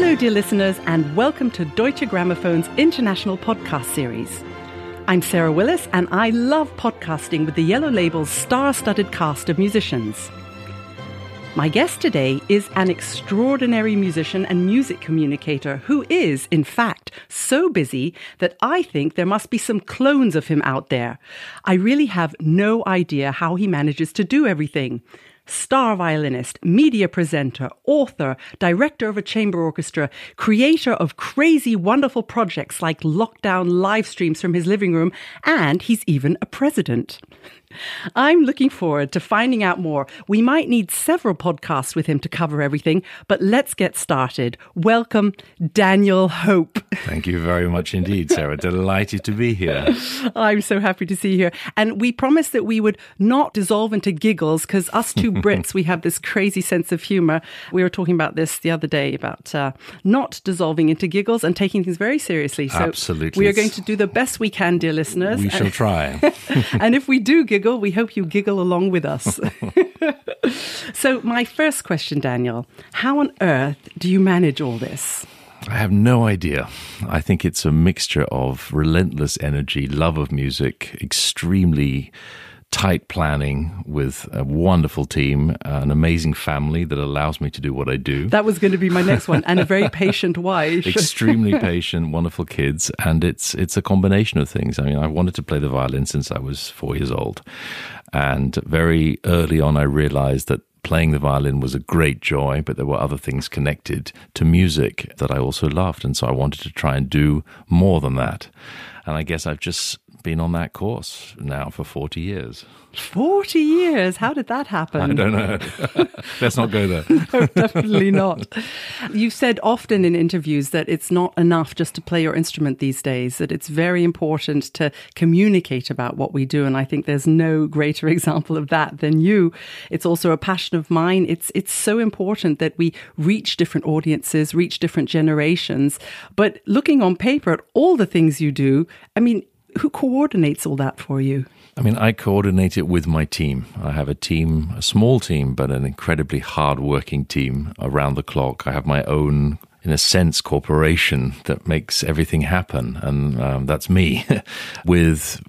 Hello, dear listeners, and welcome to Deutsche Grammophon's international podcast series. I'm Sarah Willis, and I love podcasting with the Yellow Label's star studded cast of musicians. My guest today is an extraordinary musician and music communicator who is, in fact, so busy that I think there must be some clones of him out there. I really have no idea how he manages to do everything star violinist, media presenter, author, director of a chamber orchestra, creator of crazy, wonderful projects like lockdown live streams from his living room, and he's even a president. I'm looking forward to finding out more. We might need several podcasts with him to cover everything, but let's get started. Welcome, Daniel Hope. Thank you very much indeed, Sarah. Delighted to be here. I'm so happy to see you here. And we promised that we would not dissolve into giggles because us two Brits, we have this crazy sense of humor. We were talking about this the other day about uh, not dissolving into giggles and taking things very seriously. So Absolutely. We are going to do the best we can, dear listeners. We shall try. and if we do giggle, we hope you giggle along with us. so, my first question, Daniel how on earth do you manage all this? I have no idea. I think it's a mixture of relentless energy, love of music, extremely tight planning with a wonderful team, uh, an amazing family that allows me to do what I do. That was going to be my next one, and a very patient wife. Extremely patient, wonderful kids, and it's it's a combination of things. I mean, I wanted to play the violin since I was four years old, and very early on, I realized that playing the violin was a great joy, but there were other things connected to music that I also loved. And so I wanted to try and do more than that. And I guess I've just been on that course now for 40 years. 40 years? How did that happen? I don't know. Let's not go there. no, definitely not. You've said often in interviews that it's not enough just to play your instrument these days, that it's very important to communicate about what we do. And I think there's no greater example of that than you. It's also a passion of mine. It's, it's so important that we reach different audiences, reach different generations. But looking on paper at all the things you do, I mean, who coordinates all that for you? I mean, I coordinate it with my team. I have a team, a small team, but an incredibly hard-working team around the clock. I have my own in a sense, corporation that makes everything happen. And um, that's me with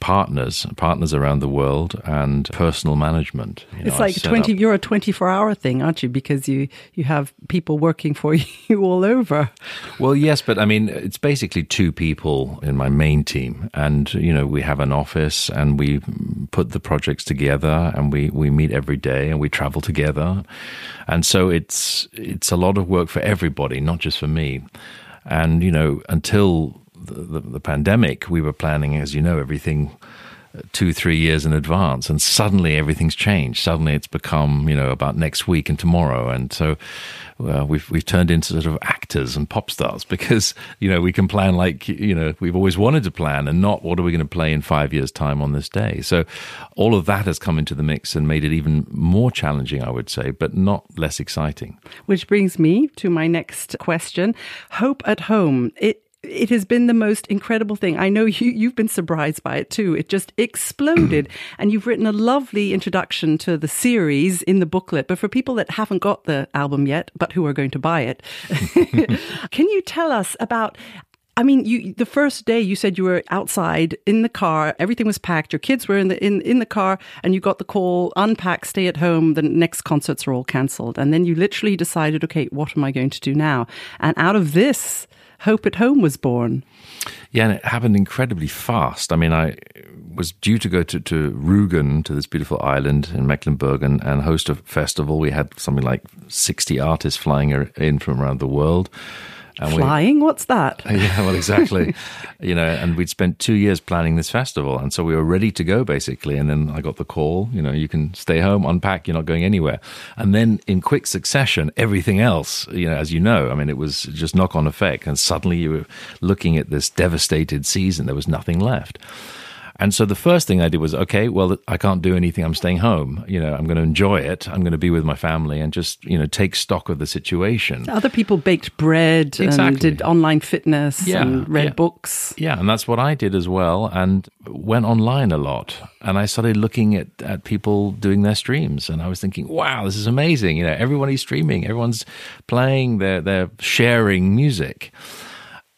partners, partners around the world and personal management. You it's know, like 20, up, you're a 24 hour thing, aren't you? Because you, you have people working for you all over. Well, yes, but I mean, it's basically two people in my main team. And, you know, we have an office and we put the projects together and we, we meet every day and we travel together. And so it's, it's a lot of work for everybody not just for me. And, you know, until the, the, the pandemic, we were planning, as you know, everything uh, two, three years in advance, and suddenly everything's changed. Suddenly it's become, you know, about next week and tomorrow, and so we've we've turned into sort of actors and pop stars because you know we can plan like you know we've always wanted to plan, and not what are we going to play in five years' time on this day. So all of that has come into the mix and made it even more challenging, I would say, but not less exciting. Which brings me to my next question: Hope at home. It it has been the most incredible thing. I know you, you've been surprised by it too. It just exploded. and you've written a lovely introduction to the series in the booklet. But for people that haven't got the album yet, but who are going to buy it, can you tell us about I mean, you the first day you said you were outside in the car, everything was packed, your kids were in the in, in the car, and you got the call, unpack, stay at home, the next concerts are all cancelled. And then you literally decided, okay, what am I going to do now? And out of this Hope at Home was born. Yeah, and it happened incredibly fast. I mean, I was due to go to, to Rügen, to this beautiful island in Mecklenburg, and, and host a festival. We had something like 60 artists flying in from around the world. And Flying? We, What's that? Yeah, well, exactly. you know, and we'd spent two years planning this festival. And so we were ready to go, basically. And then I got the call, you know, you can stay home, unpack, you're not going anywhere. And then in quick succession, everything else, you know, as you know, I mean, it was just knock on effect. And suddenly you were looking at this devastated season. There was nothing left. And so the first thing I did was, okay, well, I can't do anything. I'm staying home. You know, I'm going to enjoy it. I'm going to be with my family and just, you know, take stock of the situation. Other people baked bread Exactly. and did online fitness Yeah, and read yeah. books. Yeah, and that's what I did as well, and went online a lot. And I started looking at, at people doing their streams, and I was thinking, wow, this is amazing. You know, everybody's streaming, everyone's playing, they're, they're sharing music.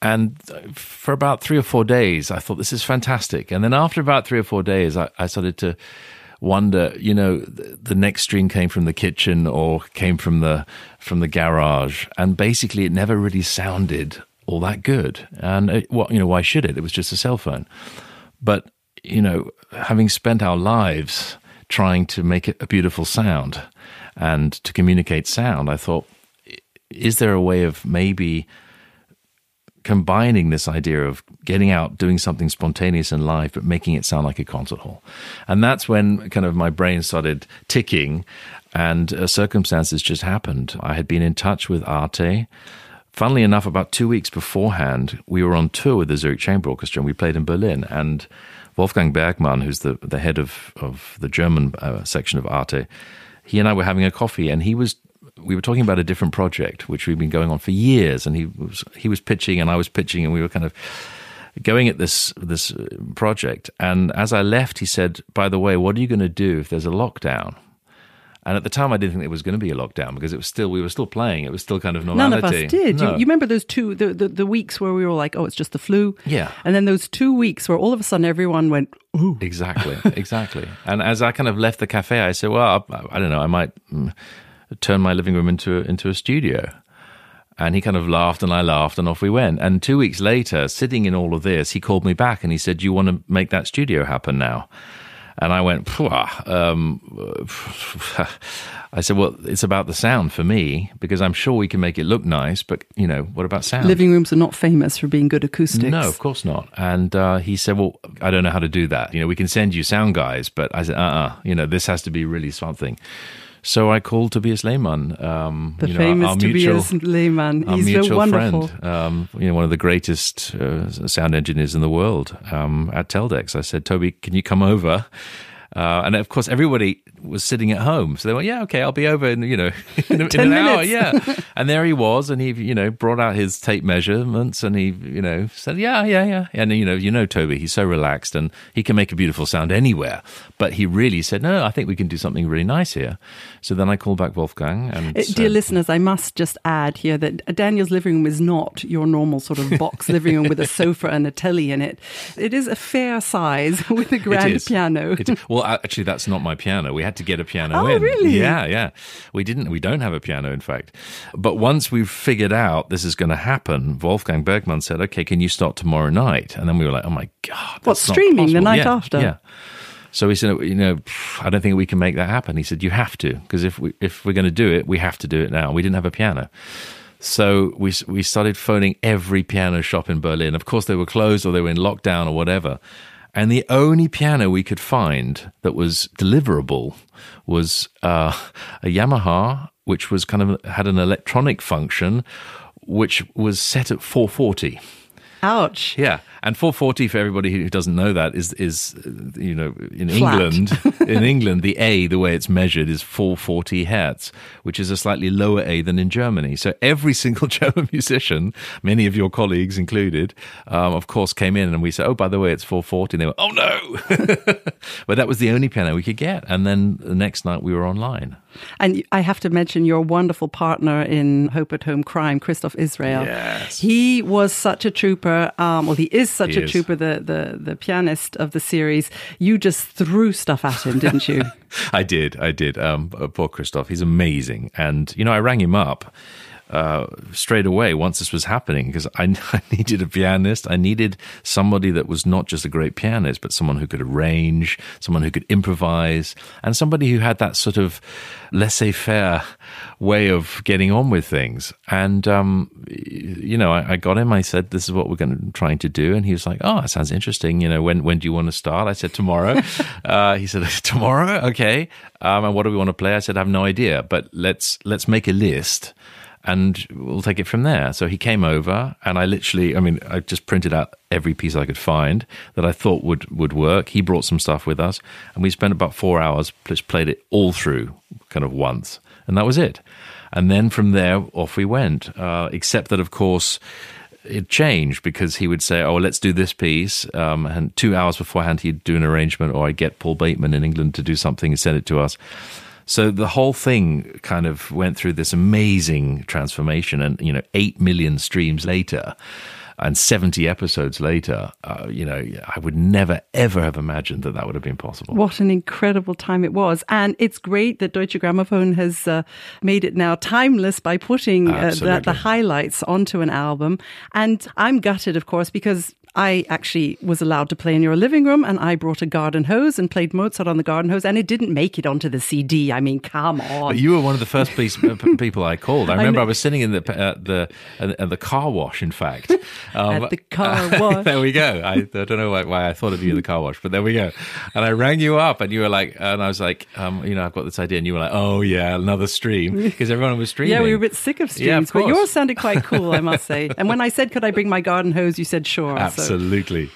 And for about three or four days, I thought this is fantastic. And then after about three or four days, I, I started to wonder, you know, the, the next stream came from the kitchen or came from the from the garage, and basically it never really sounded all that good. And it, what you know, why should it? It was just a cell phone. But you know, having spent our lives trying to make it a beautiful sound and to communicate sound, I thought, is there a way of maybe combining this idea of getting out, doing something spontaneous and live, but making it sound like a concert hall. And that's when kind of my brain started ticking and uh, circumstances just happened. I had been in touch with Arte. Funnily enough, about two weeks beforehand, we were on tour with the Zurich Chamber Orchestra and we played in Berlin. And Wolfgang Bergmann, who's the, the head of, of the German uh, section of Arte, he and I were having a coffee and he was we were talking about a different project which we've been going on for years and he was he was pitching and I was pitching and we were kind of going at this this uh, project and as I left he said by the way what are you going to do if there's a lockdown and at the time I didn't think there was going to be a lockdown because it was still we were still playing it was still kind of None of us did. No. You, you remember those two the, the the weeks where we were like, oh, it's just the flu. Yeah. And then those two weeks where all of a sudden everyone went, ooh. Exactly, exactly. And as I kind of left the cafe, I said, "Well, I, I don't know. I might mm, turn my living room into into a studio." And he kind of laughed, and I laughed, and off we went. And two weeks later, sitting in all of this, he called me back and he said, "Do you want to make that studio happen now?" And I went, "Phew, um, I said, well, it's about the sound for me because I'm sure we can make it look nice, but you know, what about sound? Living rooms are not famous for being good acoustics. No, of course not. And uh, he said, "Well, I don't know how to do that. You know, we can send you sound guys, but I said, uh, uh you know, this has to be really something." So I called Tobias Lehmann, um, The you know, famous our mutual, Tobias Lehmann. our He's so mutual wonderful. friend, um, you know, one of the greatest uh, sound engineers in the world um, at Teldex. I said, Toby, can you come over? Uh, and of course, everybody was sitting at home, so they went, "Yeah, okay, I'll be over in you know in, a- in an hour." minutes. Yeah, and there he was, and he you know brought out his tape measurements, and he you know said, "Yeah, yeah, yeah," and you know you know Toby, he's so relaxed, and he can make a beautiful sound anywhere. But he really said, "No, I think we can do something really nice here." So then I called back Wolfgang, and Uh, Dear said- listeners, I must just add here that Daniel's living room is not your normal sort of box living room with a sofa and a telly in it. It is a fair size with a grand piano. It is. Well, actually, that's not my piano. We had to get a piano Oh, in. really? Yeah, yeah. We didn't. We don't have a piano, in fact. But once we've figured out this is going to happen, Wolfgang Bergmann said, "Okay, can you start tomorrow night?" And then we were like, "Oh my god, What, that's not streaming the night Yeah, after? Yeah. So he said, "You know, I don't think we can make that happen." He said, "You have to, because if we if we're going to do it, we have to do it now." We didn't have a piano. So we we started phoning every piano shop in Berlin. Of course, they were closed or they were in lockdown or whatever. And the only piano we could find that was deliverable was uh, a Yamaha, which was kind of had an electronic function, which was set at 440. Ouch. Yeah, and 440 for everybody who doesn't know that is is uh, you know in Flat. England in England the A the way it's measured is 440 hertz, which is a slightly lower A than in Germany. So every single German musician, many of your colleagues included, um, of course, came in and we said, "Oh, by the way, it's 440." And they went, "Oh no!" but that was the only piano we could get. And then the next night we were online. And I have to mention your wonderful partner in Hope at Home Crime, Christoph Israel. Yes. He was such a trooper. Um, well, he is such He a is. trooper, the, the, the pianist of the series. You just threw stuff at him, didn't you? I did, I did. Um, poor Christoph, he's amazing. And, you know, I rang him up uh, straight away once this was happening because I, I needed a pianist. I needed somebody that was not just a great pianist, but someone who could arrange, someone who could improvise, and somebody who had that sort of laissez faire way of getting on with things. And, um, you know, I, I got him. I said, this is what we're going to trying to do. And he was like, oh, that sounds interesting. You know, when, when do you want to start? I said, tomorrow. uh, he said, tomorrow? Okay. Um, and what do we want to play? I said, I have no idea, but let's, let's make a list and we'll take it from there. So he came over, and I literally, I mean, I just printed out every piece I could find that I thought would would work. He brought some stuff with us, and we spent about four hours, just played it all through, kind of once, and that was it. And then from there, off we went. Uh, except that, of course, it changed because he would say, "Oh, let's do this piece," um, and two hours beforehand he'd do an arrangement, or I'd get Paul Bateman in England to do something and send it to us. So the whole thing kind of went through this amazing transformation, and you know, eight million streams later, and seventy episodes later, uh, you know, I would never ever have imagined that that would have been possible. What an incredible time it was, and it's great that Deutsche Grammophon has uh, made it now timeless by putting uh, the, the highlights onto an album. And I'm gutted, of course, because I actually was allowed to play in your living room and I brought a garden hose and played Mozart on the garden hose and it didn't make it onto the CD. I mean, come on. But you were one of the first uh, people I called. I remember I, I was sitting in the uh, the uh, the car wash, in fact. Um, At the car wash. there we go. I, I don't know why, why, I thought of you in the car wash, but there we go. And I rang you up and you were like, and I was like, um, you know, I've got this idea. And you were like, oh, yeah, another stream because everyone was streaming. Yeah, we were a bit sick of streams, yeah, of but yours sounded quite cool, I must say. And when I said, could I bring my garden hose, you said, sure. Absolutely. So.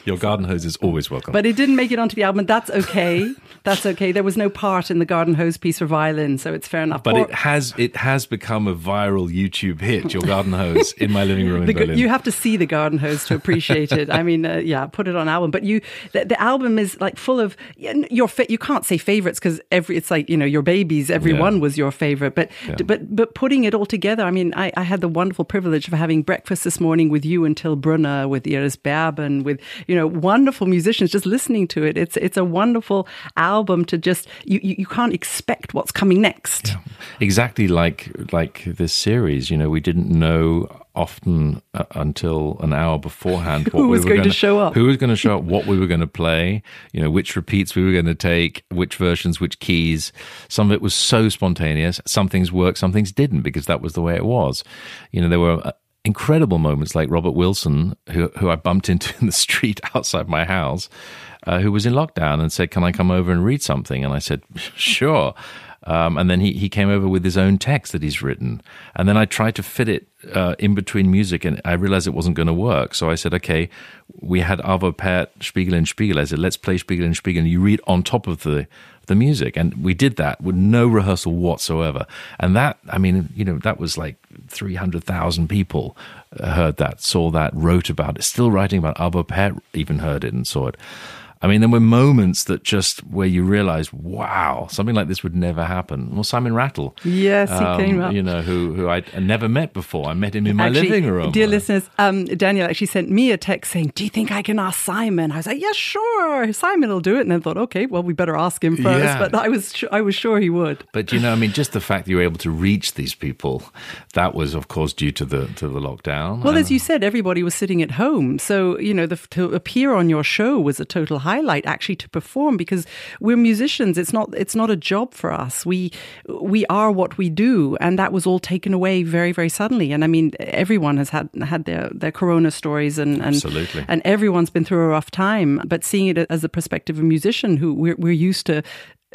Your garden hose is always welcome. But it didn't make it onto the album. That's okay. That's okay. There was no part in the garden hose piece for violin, so it's fair enough. But or, it has it has become a viral YouTube hit. Your garden hose in my living room in the, Berlin. You have to see the garden hose to appreciate it. I mean, uh, yeah, put it on album. But you, the, the album is like full of your. Fa- you can't say favorites because every it's like you know your babies. Everyone yeah. was your favorite, but yeah. but but putting it all together. I mean, I, I, had the wonderful privilege of having breakfast this morning with you and Till Brönner, with Iris With you know wonderful musicians. Just listening to it, it's it's a wonderful album to just you you, you can't expect what's coming next. Yeah. Exactly like like this series. You know, we didn't know often uh, until an hour beforehand who was we going to show up, who was going to show up, what we were going to play, you know, which repeats we were going to take, which versions, which keys. Some of it was so spontaneous. Some things worked, some things didn't because that was the way it was. You know, there were uh, incredible moments like Robert Wilson, who who I bumped into in the street outside my house, uh, who was in lockdown and said, "Can I come over and read something?" And I said, "Sure." Um, and then he, he came over with his own text that he's written. And then I tried to fit it uh, in between music, and I realized it wasn't going to work. So I said, okay, we had Arvo Pärt, Spiegel im Spiegel. I said, let's play Spiegel im Spiegel, and you read on top of the the music. And we did that with no rehearsal whatsoever. And that, I mean, you know, that was like 300,000 people heard that, saw that, wrote about it, still writing about Arvo Pärt, even heard it and saw it. I mean, there were moments that just where you realize, wow, something like this would never happen. Well, Simon Rattle. Yes, he um, came up. You know, who, who I'd never met before. I met him in my actually, living room. Dear listeners, um, Daniel actually sent me a text saying, Do you think I can ask Simon? I was like, Yeah, sure. Simon will do it. And then thought, Okay, well, we better ask him first. Yeah. But I was, I was sure he would. But, you know, I mean, just the fact that you were able to reach these people, that was, of course, due to the, to the lockdown. Well, as you said, everybody was sitting at home. So, you know, the, to appear on your show was a total highlight actually to perform because we're musicians. It's not it's not a job for us. We we are what we do, and that was all taken away very very suddenly. And I mean, everyone has had had their their Corona stories, and and Absolutely. and everyone's been through a rough time. But seeing it as the perspective of a musician who we're we're used to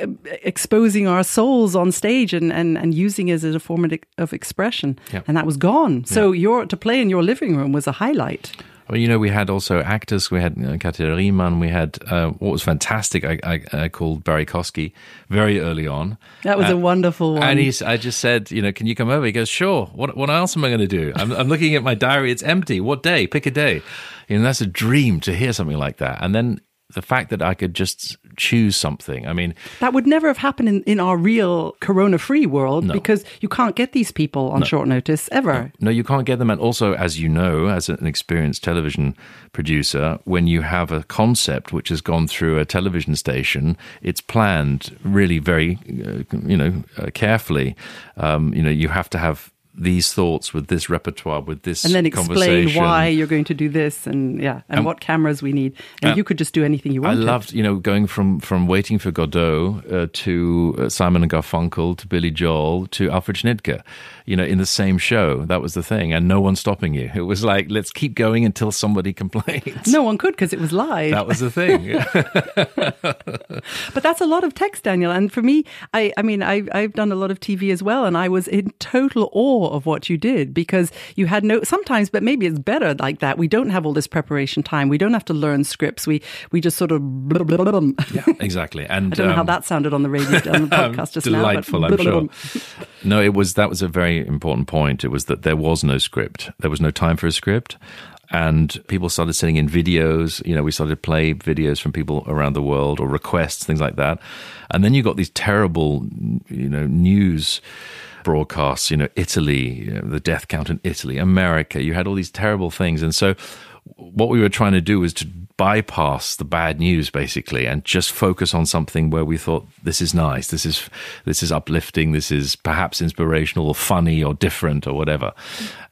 uh, exposing our souls on stage and, and, and using it as a form of expression. And that was gone. So yeah. your to play in your living room was a highlight. Well, you know, we had also actors. We had uh, Katja Riemann. We had uh, what was fantastic. I, I, I, called Barrie Kosky very early on. That was uh, a wonderful one. And he's, I just said, you know, can you come over? He goes, sure. What what else am I going to do? I'm, I'm looking at my diary. It's empty. What day? Pick a day. You know, that's a dream to hear something like that. And then the fact that I could just choose something. I mean, that would never have happened in, in our real corona free world no. because you can't get these people on no. short notice ever. No. no, you can't get them. And also, as you know, as an experienced television producer, when you have a concept which has gone through a television station, it's planned really very, uh, you know, uh, carefully. Um, you know, you have to have these thoughts with this repertoire with this and then explain why you're going to do this and yeah and, and what cameras we need. And uh, you could just do anything you want. I loved you know going from from waiting for Godot uh, to uh, Simon and Garfunkel to Billy Joel to Alfred Schnittke you know in the same show that was the thing and no one stopping you it was like let's keep going until somebody complains no one could because it was live that was the thing but that's a lot of text Daniel and for me I I mean I I've done a lot of TV as well and I was in total awe of what you did because you had no, sometimes, but maybe it's better like that. We don't have all this preparation time. We don't have to learn scripts. We, we just sort of, blah, blah, blah, yeah, exactly. And I don't know how um, that sounded on the radio, on the podcast just delightful, now. Delightful, I'm sure. No, it was, that was a very important point. It was that there was no script. There was no time for a script and people started sending in videos. You know, we started to play videos from people around the world or requests, things like that. And then you got these terrible, you know, news broadcasts. You know, Italy, you know, the death count in Italy, America. You had all these terrible things, and so what we were trying to do was to bypass the bad news basically and just focus on something where we thought this is nice this is this is uplifting this is perhaps inspirational or funny or different or whatever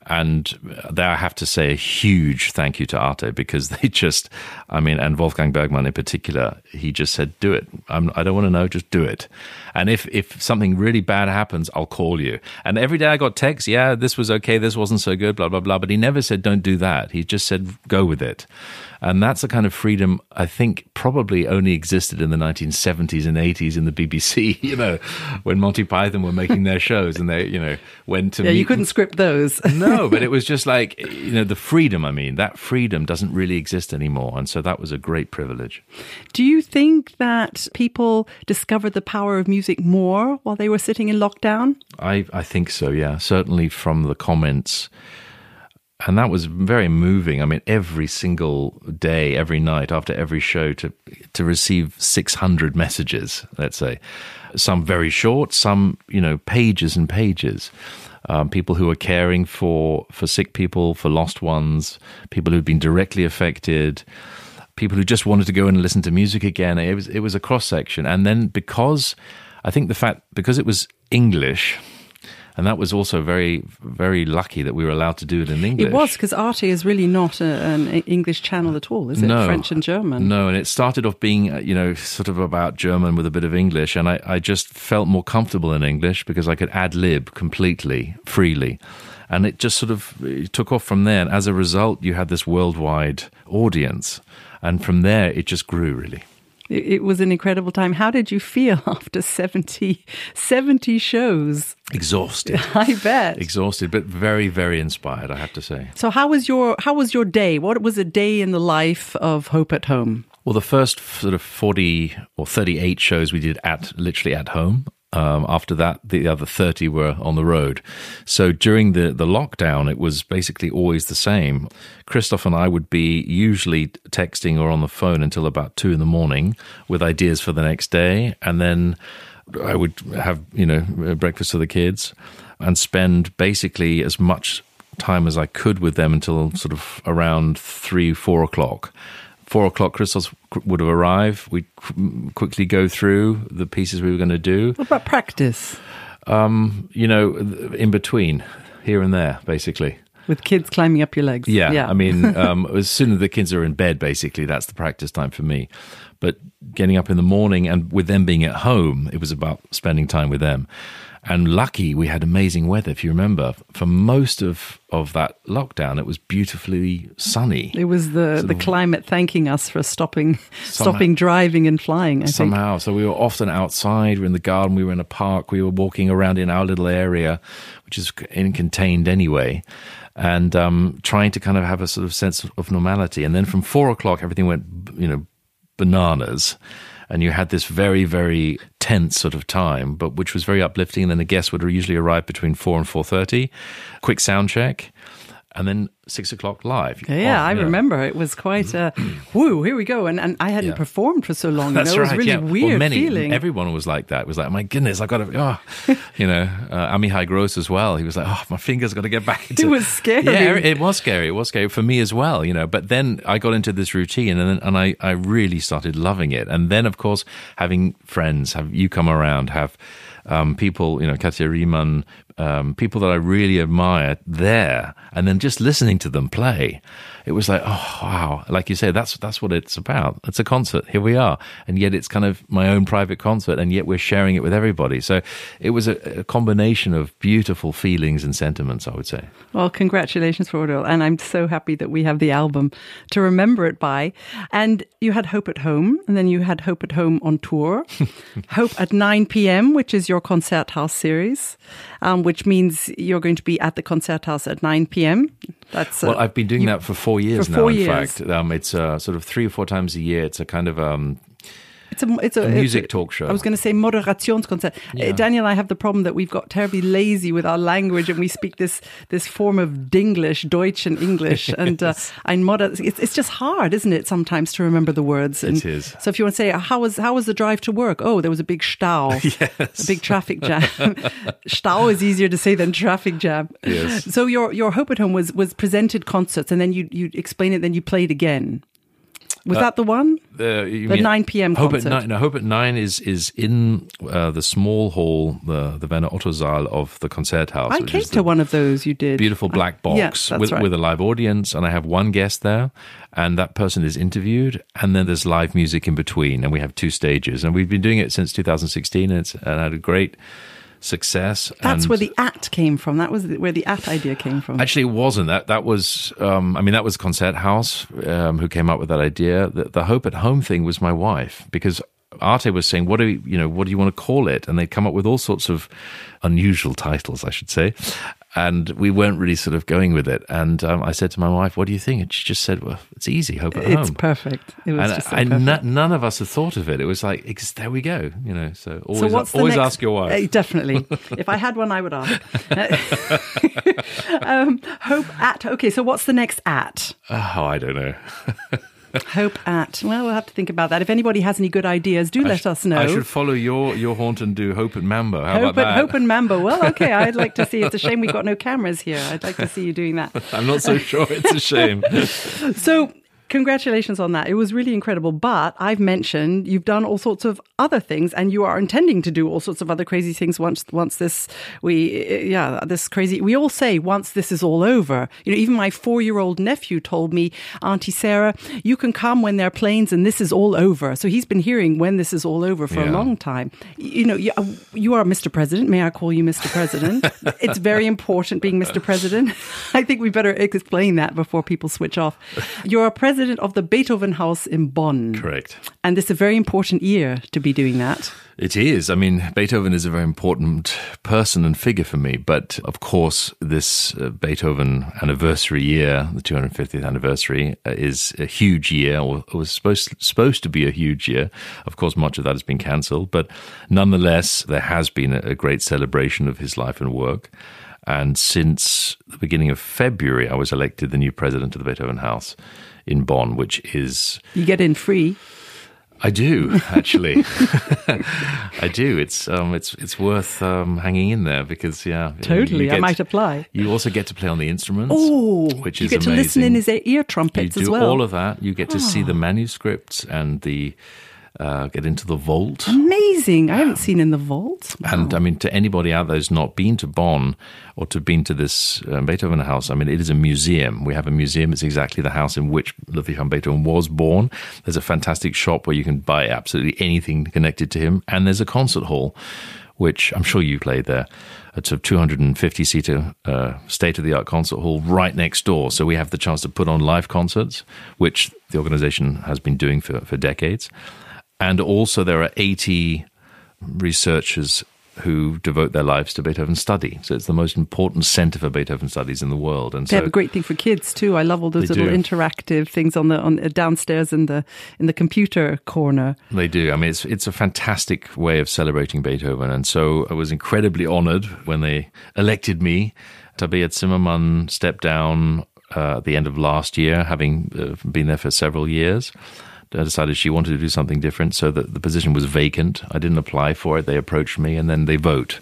and there I have to say a huge thank you to Arte because they just, I mean, and Wolfgang Bergmann in particular, he just said, do it. I'm, I do not want to know, just do it. And if, if something really bad happens, I'll call you. And every day I got texts, yeah, this was okay, this wasn't so good, blah, blah, blah. But he never said, don't do that. He just said, go with it. And that's the kind of freedom I think probably only existed in the 1970s and 80s in the BBC, you know, when Monty Python were making their shows and they, you know, went to Yeah, you couldn't script those. no, but it was just like, you know, the freedom, I mean, that freedom doesn't really exist anymore. And so that was a great privilege. Do you think that people discovered the power of music more while they were sitting in lockdown? I, I think so, yeah. Certainly from the comments and that was very moving. I mean, every single day, every night, after every show, to to receive six hundred messages. Let's say, some very short, some you know pages and pages. Um, people who are caring for for sick people, for lost ones, people who've been directly affected, people who just wanted to go and listen to music again. It was it was a cross section, and then because I think the fact because it was English and that was also very very lucky that we were allowed to do it in English. It was because Arte is really not a, an English channel at all, is it? No, French and German. No, and it started off being uh, you know sort of about German with a bit of English, and I, I just felt more comfortable in English because I could ad lib completely freely. And it just sort of took off from there. And as a result, you had this worldwide audience. And from there, it just grew really. It was an incredible time. How did you feel after 70, 70 shows? Exhausted. I bet. Exhausted, but very, very inspired, I have to say. So how was your how was your day? What was a day in the life of Hope at Home? Well, the first sort of 40 or 38 shows we did at literally at home. Um, after that, the other 30 were on the road. So during the, the lockdown, it was basically always the same. Christoph and I would be usually texting or on the phone until about two in the morning with ideas for the next day. And then I would have, you know, breakfast for the kids and spend basically as much time as I could with them until sort of around three, four o'clock four o'clock Christoph would have arrived. We'd quickly go through the pieces we were going to do. What about practice? Um, you know, in between, here and there, basically. With kids climbing up your legs. Yeah. yeah. I mean, um, as soon as the kids are in bed, basically, that's the practice time for me. But getting up in the morning and with them being at home, it was about spending time with them. And lucky we had amazing weather. If you remember, for most of, of that lockdown, it was beautifully sunny. It was the, the climate thanking us for stopping somehow, stopping driving and flying. I somehow, think. so we were often outside. We were in the garden. We were in a park. We were walking around in our little area, which is in contained anyway, and um, trying to kind of have a sort of sense of normality. And then from four o'clock, everything went, you know, bananas and you had this very, very tense sort of time, but which was very uplifting. And then the guests would usually arrive between four and four thirty. Quick sound check, and then six o'clock live. Yeah, I remember it was quite a whoo. Here we go, and and I hadn't yeah. performed for so long. That's right. It was really yeah. weird well, many, feeling. Everyone was like that. It was like, my goodness, I've got to. Oh, you know, uh, Amihai Grosz as well. He was like, oh, my fingers got to get back into. It was scary. Yeah, it was scary. It was scary for me as well. You know, but then I got into this routine, and then, and I I really started loving it. And then of course having friends, have you come around, have um, people, you know, Katja Riemann, um, people that I really admire there, and then just listening to them play, it was like, oh wow! Like you say, that's that's what it's about. It's a concert. Here we are, and yet it's kind of my own private concert, and yet we're sharing it with everybody. So it was a, a combination of beautiful feelings and sentiments. I would say. Well, congratulations, Rodil, and I'm so happy that we have the album to remember it by. And you had Hope at Home, and then you had Hope at Home on tour, Hope at 9 p.m., which is your concert house series. Um, which means you're going to be at the concert house at 9 p.m. That's well, I've been doing you, that for four years for now. Four in years. fact, um, it's uh, sort of three or four times a year. It's a kind of um, it's a, it's a, a music it's, talk show. I was going to say Moderationskonzert. Yeah. Daniel and I have the problem that we've got terribly lazy with our language and we speak this this form of Dinglish, Deutsch and English. and uh, ein moder- it's, it's just hard, isn't it, sometimes to remember the words. And it is. So if you want to say, how was, how was the drive to work? Oh, there was a big Stau. yes. A big traffic jam. Stau is easier to say than traffic jam. Yes. So your, your Hope at Home was, was presented concerts and then you, you explain it, then you played again. Was uh, that the one? Uh, the mean, 9 p.m. Hope concert. at nine. No, Hope at nine is is in uh, the small hall, the the Werner Otto Saal of the Konzerthaus. I came to one of those. You did beautiful black box I, yeah, with right. with a live audience, and I have one guest there, and that person is interviewed, and then there's live music in between, and we have two stages, and we've been doing it since 2016, and it's and had a great success. That's and where the at came from. That was where the at idea came from. Actually, it wasn't. That that was. Um, I mean, that was Konzerthaus um, who came up with that idea. The, the Hope at Home thing was my wife because Arte was saying, "What do we, you know? What do you want to call it?" And they'd come up with all sorts of unusual titles, I should say. And we weren't really sort of going with it. And um, I said to my wife, "What do you think?" And she just said, "Well, it's easy. Hope at it's home." It's perfect. It was and just so I, perfect. n- none of us had thought of it. It was like, it's, there we go. You know. So always, so what's always next, ask your wife. Uh, definitely. if I had one, I would ask. um, hope at. Okay. So what's the next at? Oh, I don't know. Hope at. Well, we'll have to think about that. If anybody has any good ideas, do I let sh- us know. I should follow your your haunt and do Hope and Mambo. How Hope about and, that? Hope and Mambo. Well, okay. I'd like to see. It's a shame we've got no cameras here. I'd like to see you doing that. I'm not so sure. It's a shame. so congratulations on that. It was really incredible. But I've mentioned you've done all sorts of other things, and you are intending to do all sorts of other crazy things once once this we yeah this crazy. We all say once this is all over. You know, even my four year old nephew told me, Auntie Sarah, you can come when there are planes, and this is all over. So he's been hearing when this is all over for Yeah. a long time. You know, you, uh, you are Mr. President. May I call you Mr. President? it's very important being Mr. President. I think we better explain that before people switch off. You're a president of the Beethoven House in Bonn. Correct. And this is a very important year to be doing that. It is. I mean, Beethoven is a very important person and figure for me. But of course, this uh, Beethoven anniversary year, the 250th anniversary, uh, is a huge year, or was supposed supposed to be a huge year. Of course, much of that has been cancelled, but nonetheless, there has been a, a great celebration of his life and work. And since the beginning of February, I was elected the new president of the Beethoven House in Bonn, which is You get in free. I do actually. I do. It's um, it's it's worth um, hanging in there because yeah, Totally. you I might apply. You also get to play on the instruments. Oh, which you is get to listen in his ear You trumpets do as well. Ah. all of that. You get to see the manuscripts and the uh, get into the vault. Amazing. I haven't seen in the vault. And I mean, to anybody out there who's not been to Bonn or to been to this um, Beethoven house, I mean, it is a museum. We have a museum. It's exactly the house in which Ludwig van Beethoven was born. There's a fantastic shop where you can buy absolutely anything connected to him, and there's a concert hall, which I'm sure you played there. It's a 250 seater uh, state of the art concert hall right next door. So we have the chance to put on live concerts, which the organization has been doing for, for decades. And also, there are 80 researchers who devote their lives to Beethoven study. So it's the most important center for Beethoven studies in the world. And They so have a great thing for kids too. I love all those little do. interactive things on the on uh, downstairs in the in the computer corner. They do. I mean, it's it's a fantastic way of celebrating Beethoven, and so I was incredibly honored when they elected me. Tabea Zimmermann stepped down uh, at the end of last year, having uh, been there for several years. I decided she wanted to do something different, so that the position was vacant. I didn't apply for it. They approached me, and then they vote.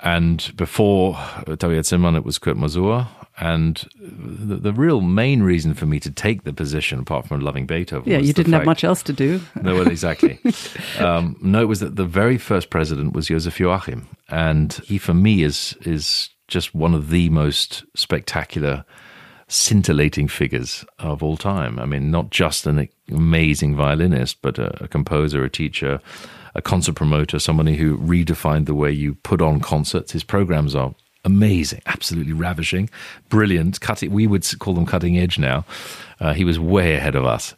And before Tabea Zimmermann, it was Kurt Masur. And the, the real main reason for me to take the position, apart from loving Beethoven, Yeah, was you didn't have fact- much else to do. no, well, exactly. um, no, it was that the very first president was Joseph Joachim, and he, for me, is is just one of the most spectacular, scintillating figures of all time. I mean, not just an amazing violinist, but a, a composer, a teacher, a concert promoter, somebody who redefined the way you put on concerts. His programs are amazing, absolutely ravishing, brilliant. Cutting, we would call them cutting edge now. Uh, he was way ahead of us.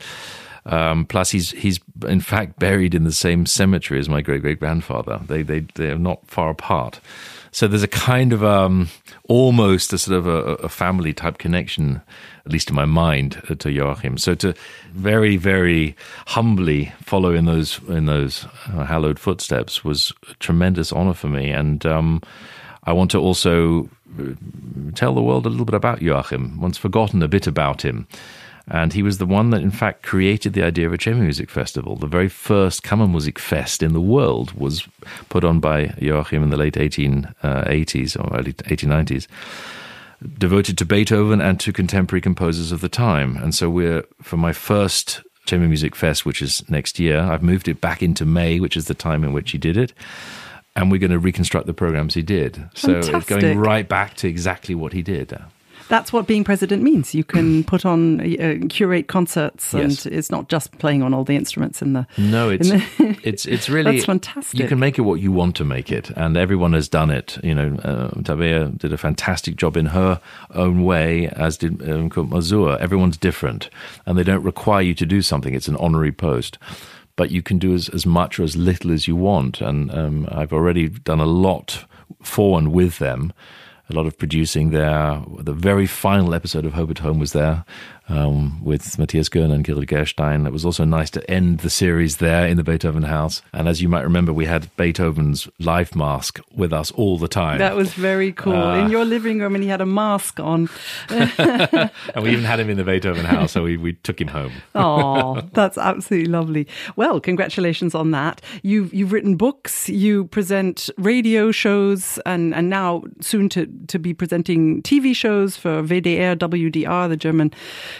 Um, plus, he's he's in fact buried in the same cemetery as my great great grandfather. They they they are not far apart. So there's a kind of um, almost a sort of a, a, family type connection, at least in my mind, uh, to Joachim. So to very very humbly follow in those in those uh, hallowed footsteps was a tremendous honor for me, and um, I want to also uh, tell the world a little bit about Joachim. Once forgotten a bit about him. And he was the one that, in fact, created the idea of a chamber music festival. The very first Kammermusik Fest in the world was put on by Joachim in the late 1880s uh, or early 1890s, devoted to Beethoven and to contemporary composers of the time. And so we're, for my first Chamber Music Fest, which is next year, I've moved it back into May, which is the time in which he did it and we're going to reconstruct the programs he did. Fantastic. So it's going right back to exactly what he did that's what being president means. You can put on uh, curate concerts, and yes. it's not just playing on all the instruments in the. No, it's the, it's it's really that's fantastic. You can make it what you want to make it, and everyone has done it. You know, uh, Tabea did a fantastic job in her own way, as did um, Masur. Everyone's different, and they don't require you to do something. It's an honorary post but you can do as, as much or as little as you want. And um, I've already done a lot for and with them a lot of producing there. The very final episode of Hope at Home was there um, with Matthias Goerne and Kirill Gerstein. It was also nice to end the series there in the Beethoven house. And as you might remember, we had Beethoven's life mask with us all the time. That was very cool. Uh, in your living room, and he had a mask on. and we even had him in the Beethoven house, so we, we took him home. oh, that's absolutely lovely. Well, congratulations on that. You've, you've written books, you present radio shows, and, and now soon to, to be presenting TV shows for WDR, WDR, the German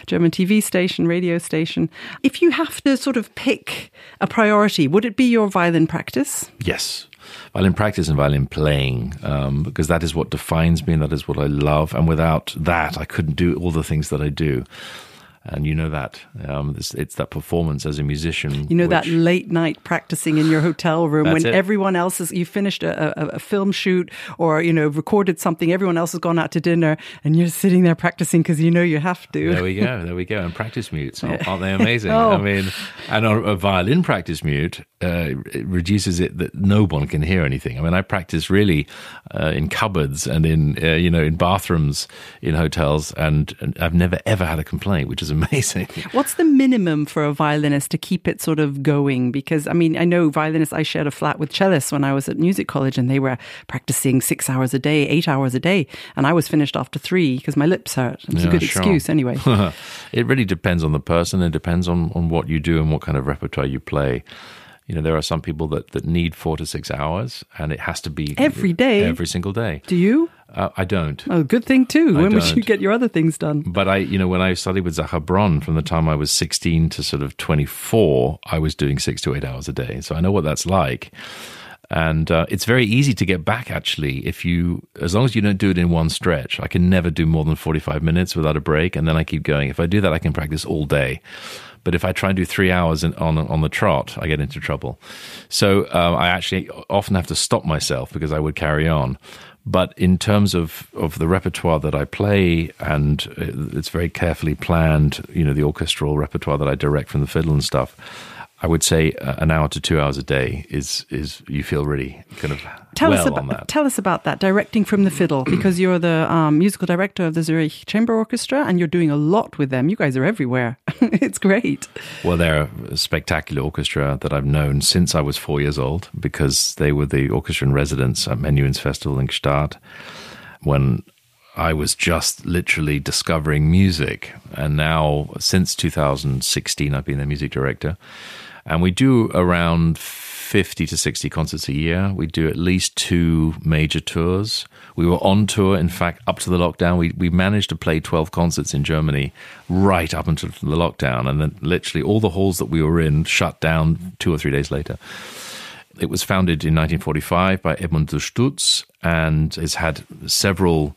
German TV station, radio station. If you have to sort of pick a priority, would it be your violin practice? Yes violin practice and violin playing um, because that is what defines me and that is what I love. And without that, I couldn't do all the things that I do and you know that um, it's, it's, that performance as a musician. You know which, that late night practicing in your hotel room when it. everyone else is you finished a, a, a, film shoot or you know recorded something. Everyone else has gone out to dinner, and you're sitting there practicing because you know you have to. There we go. There we go. And practice mutes aren't, they amazing? oh. I mean, and a violin practice mute uh, it reduces it that no one can hear anything. I mean, I practice really uh, in cupboards and in uh, you know in bathrooms in hotels, and, and I've never ever had a complaint, which is amazing. What's the minimum for a violinist to keep it sort of going? Because I mean, I know violinists. I shared a flat with cellists when I was at music college, and they were practicing six hours a day, eight hours a day, and I was finished after three because my lips hurt. It's yeah, a good sure. excuse, anyway. it really depends on the person. It depends on on what you do and what kind of repertoire you play you know, there are some people that, that need four to six hours, and it has to be every day, every single day. Do you? Uh, I don't. Oh, good thing too. I when would you get your other things done? But I, you know, when I studied with Zakhar Bron from the time I was 16 to sort of 24, I was doing six to eight hours a day. So I know what that's like. And uh, it's very easy to get back, actually, if you, as long as you don't do it in one stretch. I can never do more than 45 minutes without a break, and then I keep going. If I do that, I can practice all day. But if I try and do three hours in, on on the trot, I get into trouble. So um, I actually often have to stop myself because I would carry on. But in terms of, of the repertoire that I play, and uh, it's very carefully planned, you know, the orchestral repertoire that I direct from the fiddle and stuff, I would say uh, an hour to two hours a day is is you feel really kind of tell well us about that. tell us about that directing from the fiddle because you're the um, musical director of the Zurich Chamber Orchestra and you're doing a lot with them. You guys are everywhere. it's great. Well, they're a spectacular orchestra that I've known since I was four years old because they were the orchestra in residence at Menuhin's Festival in Gstaad when I was just literally discovering music. And now, since 2016, I've been their music director. And we do around 50 to 60 concerts a year. We do at least two major tours. We were on tour, in fact, up to the lockdown. We, we managed to play 12 concerts in Germany right up until the lockdown. And then literally all the halls that we were in shut down two or three days later. It was founded in 1945 by Edmond de Stoutz and has had several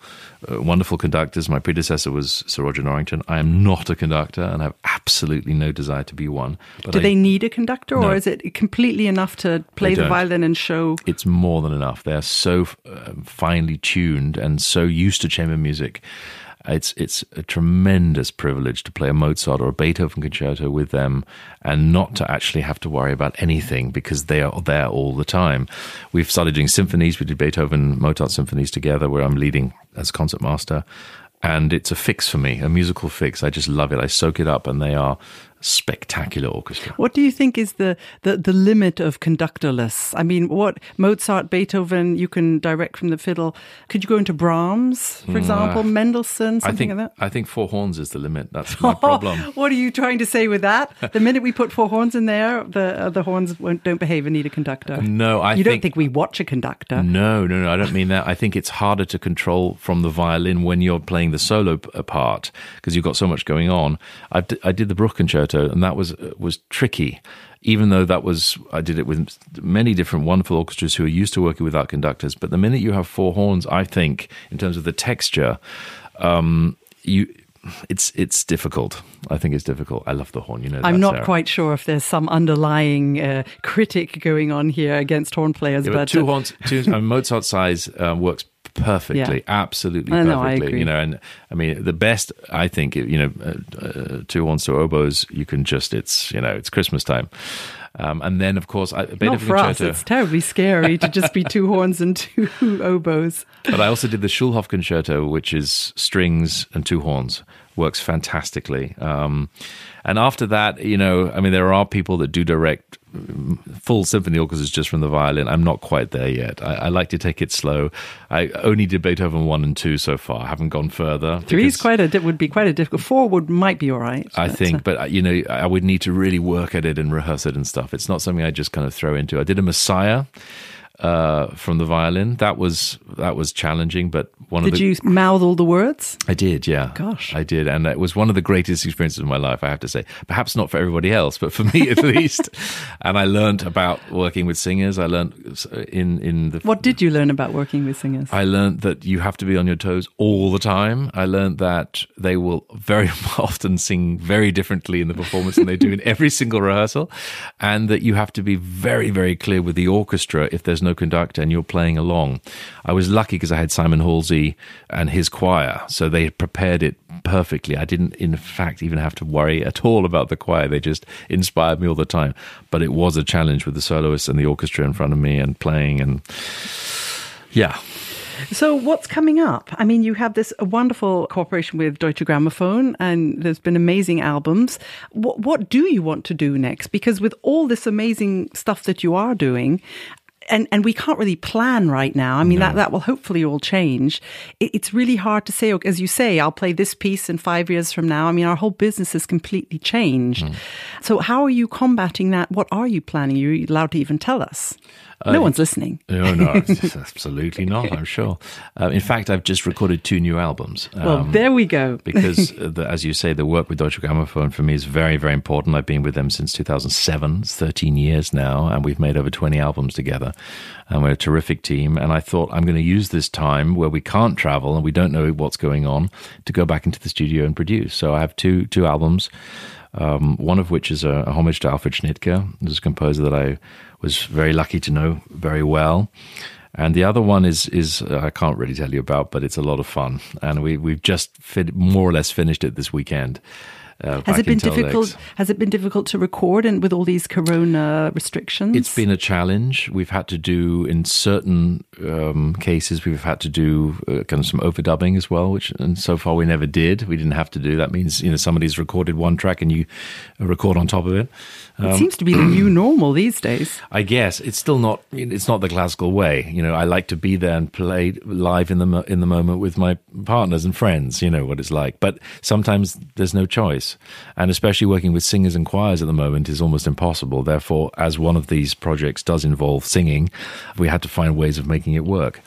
uh, wonderful conductors. My predecessor was Sir Roger Norrington. I am not a conductor and have absolutely no desire to be one. Do I, they need a conductor no, or is it completely enough to play the violin and show? It's more than enough. They're so uh, finely tuned and so used to chamber music It's it's a tremendous privilege to play a Mozart or a Beethoven concerto with them, and not to actually have to worry about anything because they are there all the time. We've started doing symphonies. We did Beethoven Mozart symphonies together, where I'm leading as concertmaster, and it's a fix for me, a musical fix. I just love it. I soak it up, and they are spectacular orchestra. What do you think is the, the, the limit of conductorless? I mean, what Mozart, Beethoven, you can direct from the fiddle. Could you go into Brahms, for example, Mendelssohn, something I think, like that? I think four horns is the limit. That's my problem. what are you trying to say with that? The minute we put four horns in there, the uh, the horns won't, don't behave and need a conductor. No, I you think, don't think we watch a conductor. No, no, no. I don't mean that. I think it's harder to control from the violin when you're playing the solo part because you've got so much going on. I, d- I did the Bruch concerto, and that was was tricky. Even though that was, I did it with many different wonderful orchestras who are used to working without conductors. But the minute you have four horns, I think, in terms of the texture, um, you it's it's difficult. I think it's difficult. I love the horn. You know, I'm not Sarah. quite sure if there's some underlying uh, critic going on here against horn players, Yeah, but, two uh, horns, two, I mean, Mozart size um, works perfectly, Yeah. absolutely perfectly. know, I agree. You know, and I mean, the best I think, you know, uh, uh, two horns, two oboes. You can just, it's you know, it's Christmas time. Um, and then, of course, I, not Beethoven for us. It's terribly scary to just be two horns and two oboes. But I also did the Schulhoff concerto, which is strings and two horns. Works fantastically. Um, and after that, you know, I mean, there are people that do direct full symphony orchestras just from the violin. I'm not quite there yet. I, I like to take it slow. I only did Beethoven one and two so far. I haven't gone further. Three is quite a di- would be quite a difficult. Four would might be all right. I but, think, uh, but uh, you know, I would need to really work at it and rehearse it and stuff. It's not something I just kind of throw into. I did a Messiah uh, from the violin. That was that was challenging, but one of the did the you mouth all the words? I did, yeah. Gosh. I did, and it was one of the greatest experiences of my life. I have to say, perhaps not for everybody else, but for me at least. And I learned about working with singers. I learned in in the What did you learn about working with singers? I learned that you have to be on your toes all the time. I learned that they will very often sing very differently in the performance than they do in every single rehearsal, and that you have to be very, very clear with the orchestra if there's no conductor and you're playing along. I was lucky because I had Simon Halsey and his choir, so they prepared it perfectly. I didn't, in fact, even have to worry at all about the choir. They just inspired me all the time. But it was a challenge with the soloists and the orchestra in front of me and playing and yeah. So, what's coming up? I mean, you have this wonderful cooperation with Deutsche Grammophon, and there's been amazing albums. What, what do you want to do next? Because with all this amazing stuff that you are doing, and, and we can't really plan right now. I mean, that, that will hopefully all change. It, it's really hard to say, as you say, I'll play this piece in five years from now. I mean, our whole business has completely changed. Hmm. So, how are you combating that? What are you planning? Are you allowed to even tell us? No one's listening. No, no, absolutely not. I'm sure. Uh, in fact, I've just recorded two new albums. Well, Um, there we go. because, uh, the, as you say, the work with Deutsche Grammophon for me is very, very important. I've been with them since 2007. It's 13 years now, and we've made over 20 albums together. And we're a terrific team. And I thought I'm going to use this time where we can't travel and we don't know what's going on to go back into the studio and produce. So I have two two albums. Um, one of which is a, a homage to Alfred Schnittke, who's a composer that I was very lucky to know very well. And the other one is is uh, I can't really tell you about, but it's a lot of fun, and we we've just fin- more or less finished it this weekend. Uh, Has it been difficult? Has it been difficult to record and with all these corona restrictions? It's been a challenge. We've had to do in certain um, cases. We've had to do uh, kind of some overdubbing as well, which and so far we never did. We didn't have to do. That means you know somebody's recorded one track and you record on top of it. it seems to be the new normal these days. I guess it's still not. It's not the classical way. You know, I like to be there and play live in the in the moment with my partners and friends. You know what it's like. But sometimes there's no choice, and especially working with singers and choirs at the moment is almost impossible. Therefore, as one of these projects does involve singing, we had to find ways of making it work.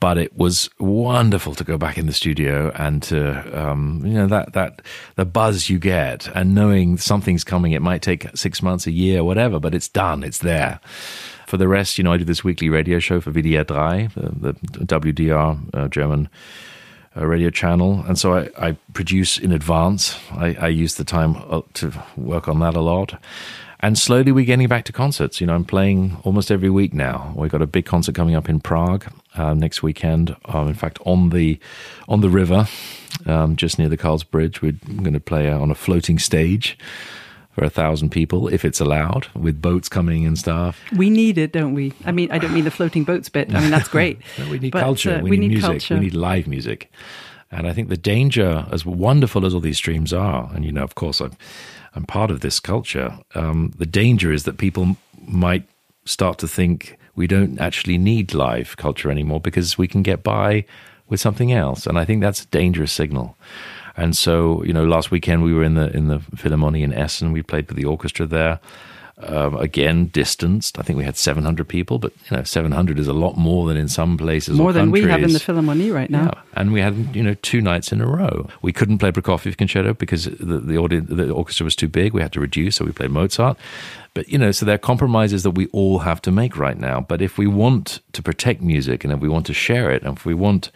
But it was wonderful to go back in the studio and to, um, you know, that, that, the buzz you get and knowing something's coming. It might take six months, a year, whatever, but it's done. It's there. For the rest, you know, I do this weekly radio show for WDR 3, the, the WDR uh, German uh, radio channel. And so I, I produce in advance. I, I use the time uh, to work on that a lot. And slowly we're getting back to concerts. You know, I'm playing almost every week now. We've got a big concert coming up in Prague uh, next weekend. Um, in fact, on the on the river um, just near the Carl's Bridge. We're going to play on a floating stage for a thousand people if it's allowed, with boats coming and stuff. We need it, don't we? I mean, I don't mean the floating boats bit. I mean, that's great. we need But, culture. uh, we, we need, need music. culture. We need live music. And I think the danger, as wonderful as all these streams are, and you know, of course, I'm, I'm part of this culture. Um, the danger is that people might start to think we don't actually need live culture anymore because we can get by with something else. And I think that's a dangerous signal. And so, you know, last weekend we were in the in the Philharmonie in Essen. We played with the orchestra there. Um, again, distanced. I think we had 700 people, but you know, 700 is a lot more than in some places. More or than we have in the Philharmonie right now. Yeah, and we had you know two nights in a row. We couldn't play Prokofiev concerto because the the, audience, the orchestra was too big. We had to reduce, so we played Mozart. But you know, so there are compromises that we all have to make right now. But if we want to protect music, and if we want to share it, and if we want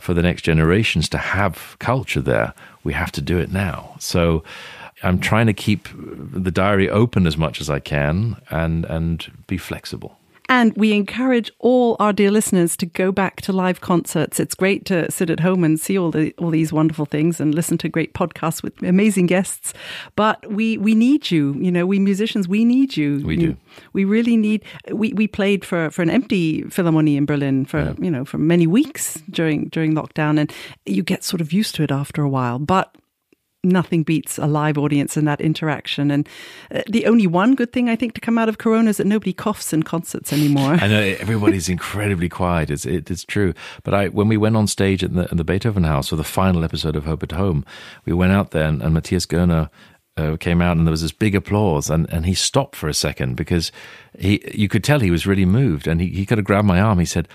for the next generations to have culture there, we have to do it now. So. I'm trying to keep the diary open as much as I can and and be flexible. And we encourage all our dear listeners to go back to live concerts. It's great to sit at home and see all the all these wonderful things and listen to great podcasts with amazing guests. But we we need you. You know, we musicians, we need you. We do. We really need. We, we played for, for an empty Philharmonie in Berlin for you know for many weeks during during lockdown, and you get sort of used to it after a while. But nothing beats a live audience and that interaction. And uh, the only one good thing I think to come out of Corona is that nobody coughs in concerts anymore. I know everybody's incredibly quiet. It's it, it's true. But I when we went on stage at the, at the Beethoven House for the final episode of Hope at Home, we went out there and, and Matthias Goerne uh, came out and there was this big applause and, and he stopped for a second because he you could tell he was really moved and he, he kind of grabbed my arm. He said,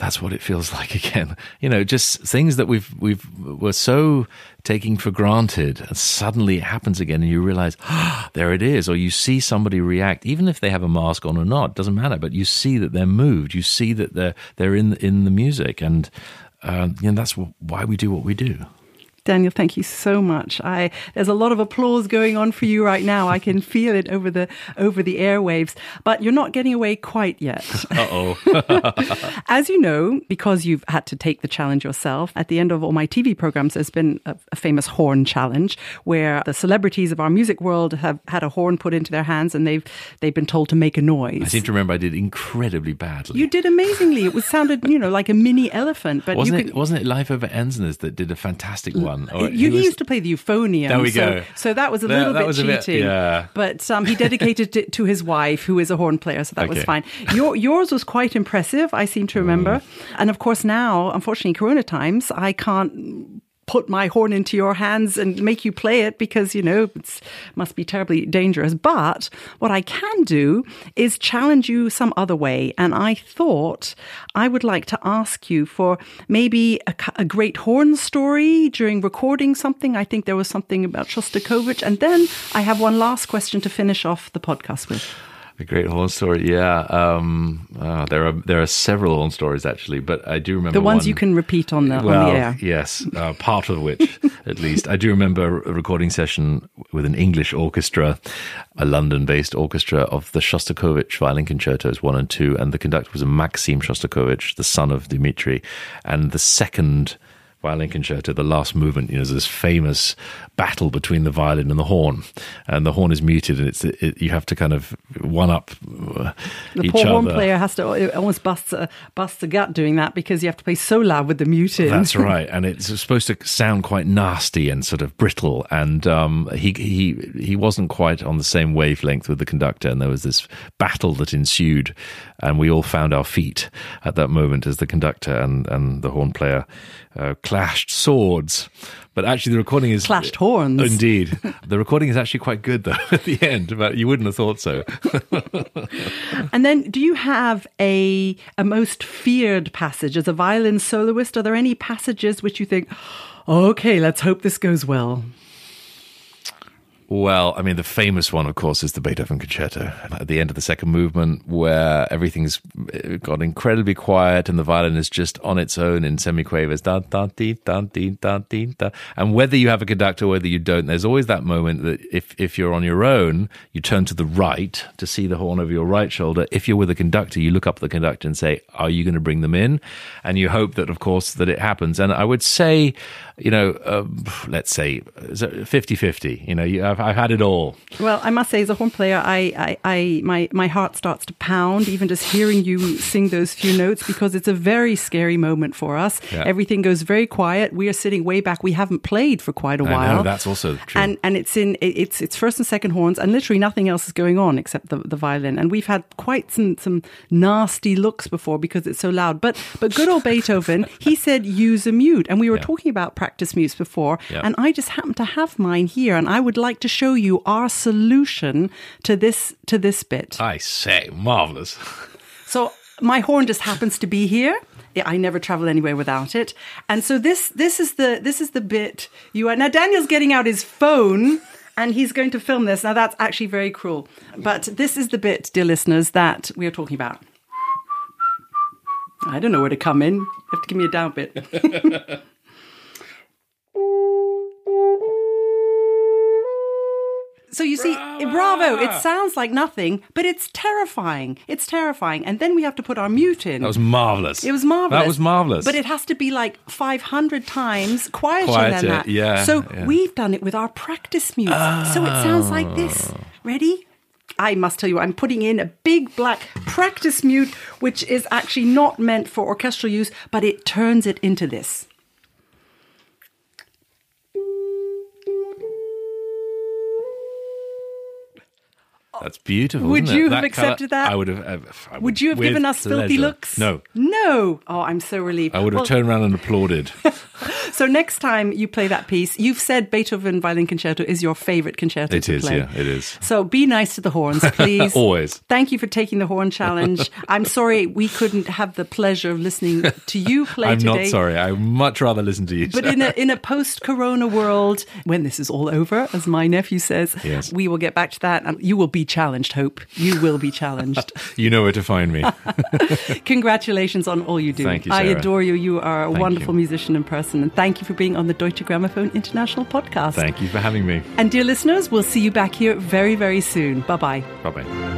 that's what it feels like again. You know, just things that we've we've were so taking for granted, and suddenly it happens again, and you realize, ah, there it is. Or you see somebody react, even if they have a mask on or not, doesn't matter. But you see that they're moved. You see that they're they're in in the music, and uh, you know that's why we do what we do. Daniel, thank you so much. I there's a lot of applause going on for you right now. I can feel it over the over the airwaves, but you're not getting away quite yet. Uh oh. As you know, because you've had to take the challenge yourself, at the end of all my TV programs, there's been a, a famous horn challenge where the celebrities of our music world have had a horn put into their hands and they've they've been told to make a noise. I seem to remember I did incredibly badly. you did amazingly. It was sounded, you know, like a mini elephant, but wasn't it? Wasn't it Leif Ove Andsnes that did a fantastic one? Or you, he was- used to play the euphonium. There we so, go. So that was a little that bit a bit- cheating. yeah. But um, he dedicated it to his wife, who is a horn player, so that was fine. Your, yours was quite impressive, I seem to remember. Mm. And of course, now, unfortunately, Corona times, I can't put my horn into your hands and make you play it because you know it must be terribly dangerous. But what i can do is challenge you some other way. And i thought i would like to ask you for maybe a great horn story during recording something. I think there was something about shostakovich. And then i have one last question to finish off the podcast with A great horn story, yeah. Um, uh, there are there are several horn stories actually, but I do remember the ones one- you can repeat on the, well, on the air yes, uh, part of which, at least. I do remember a recording session with an English orchestra, a London-based orchestra of the Shostakovich violin concertos one and two, and the conductor was Maxim Shostakovich, the son of Dmitri, and the second violin concerto, the last movement, you know, there's this famous battle between the violin and the horn, and the horn is muted, and it's it, you have to kind of one up uh, the each poor other. horn player has to almost busts a, busts a gut doing that because you have to play so loud with the muted. That's right, and it's supposed to sound quite nasty and sort of brittle. And um, he he he wasn't quite on the same wavelength with the conductor, and there was this battle that ensued, and we all found our feet at that moment as the conductor and and the horn player uh, clashed swords. But actually, the recording is Clashed horns. Indeed, the recording is actually quite good though at the end, but you wouldn't have thought so. And then, do you have a a most feared passage as a violin soloist? Are there any passages which you think, oh, okay, let's hope this goes well? Well, I mean, the famous one, of course, is the Beethoven Concerto at the end of the second movement, where everything's got incredibly quiet and the violin is just on its own in semiquavers. Da, da, dee, da, dee, da, dee, da. And whether you have a conductor, whether you don't, there's always that moment that if, if you're on your own, you turn to the right to see the horn over your right shoulder. If you're with a conductor, you look up at the conductor and say, Are you going to bring them in? And you hope that, of course, that it happens. And I would say, you know, uh, let's say 50 50. You know, you, I've, I've had it all. Well, I must say, as a horn player, I, I, I, my, my heart starts to pound even just hearing you sing those few notes because it's a very scary moment for us. Yeah. Everything goes very quiet. We are sitting way back. We haven't played for quite a I while. know, that's also true. And and it's in it's it's first and second horns, and literally nothing else is going on except the, the violin. And we've had quite some some nasty looks before because it's so loud. But but good old Beethoven, he said use a mute, and we were Yeah. talking about practice mutes before, Yeah. and I just happened to have mine here, and I would like to show you our solution to this to this bit. I say, marvelous. So my horn just happens to be here. I never travel anywhere without it. And so this this is the this is the bit you are now Daniel's getting out his phone and he's going to film this. Now that's actually very cruel. But this is the bit, dear listeners, that we are talking about. I don't know where to come in. You have to give me a down bit. So you see, bravo. It sounds like nothing, but it's terrifying. It's terrifying. And then we have to put our mute in. That was marvelous. It was marvelous. That was marvelous. But it has to be like 500 times quieter, Quieter, than that. yeah, So yeah. we've done it with our practice mute. So it sounds like oh. this. Ready? I must tell you, I'm putting in a big black practice mute, which is actually not meant for orchestral use, but it turns it into this. That's beautiful. Would isn't it? you have colour- accepted that? I would have. uh, I Would you have given us filthy looks? No. No. Oh, I'm so relieved. I would have Well, turned around and applauded. So next time you play that piece, you've said Beethoven Violin Concerto is your favorite concerto It to is, play. yeah, it is. So be nice to the horns, please. Always. Thank you for taking the horn challenge. I'm sorry we couldn't have the pleasure of listening to you play I'm today. not sorry. I much rather listen to you. But in a in a post Corona world, when this is all over, as my nephew says, Yes. we will get back to that, and you will be challenged. Hope you will be challenged. you know where to find me. Congratulations on all you do. Thank you, I adore you. You are a Thank wonderful you. musician and person, and thank you for being on the Deutsche Grammophon International podcast. Thank you for having me. And dear listeners, we'll see you back here very, very soon. Bye bye. Bye bye.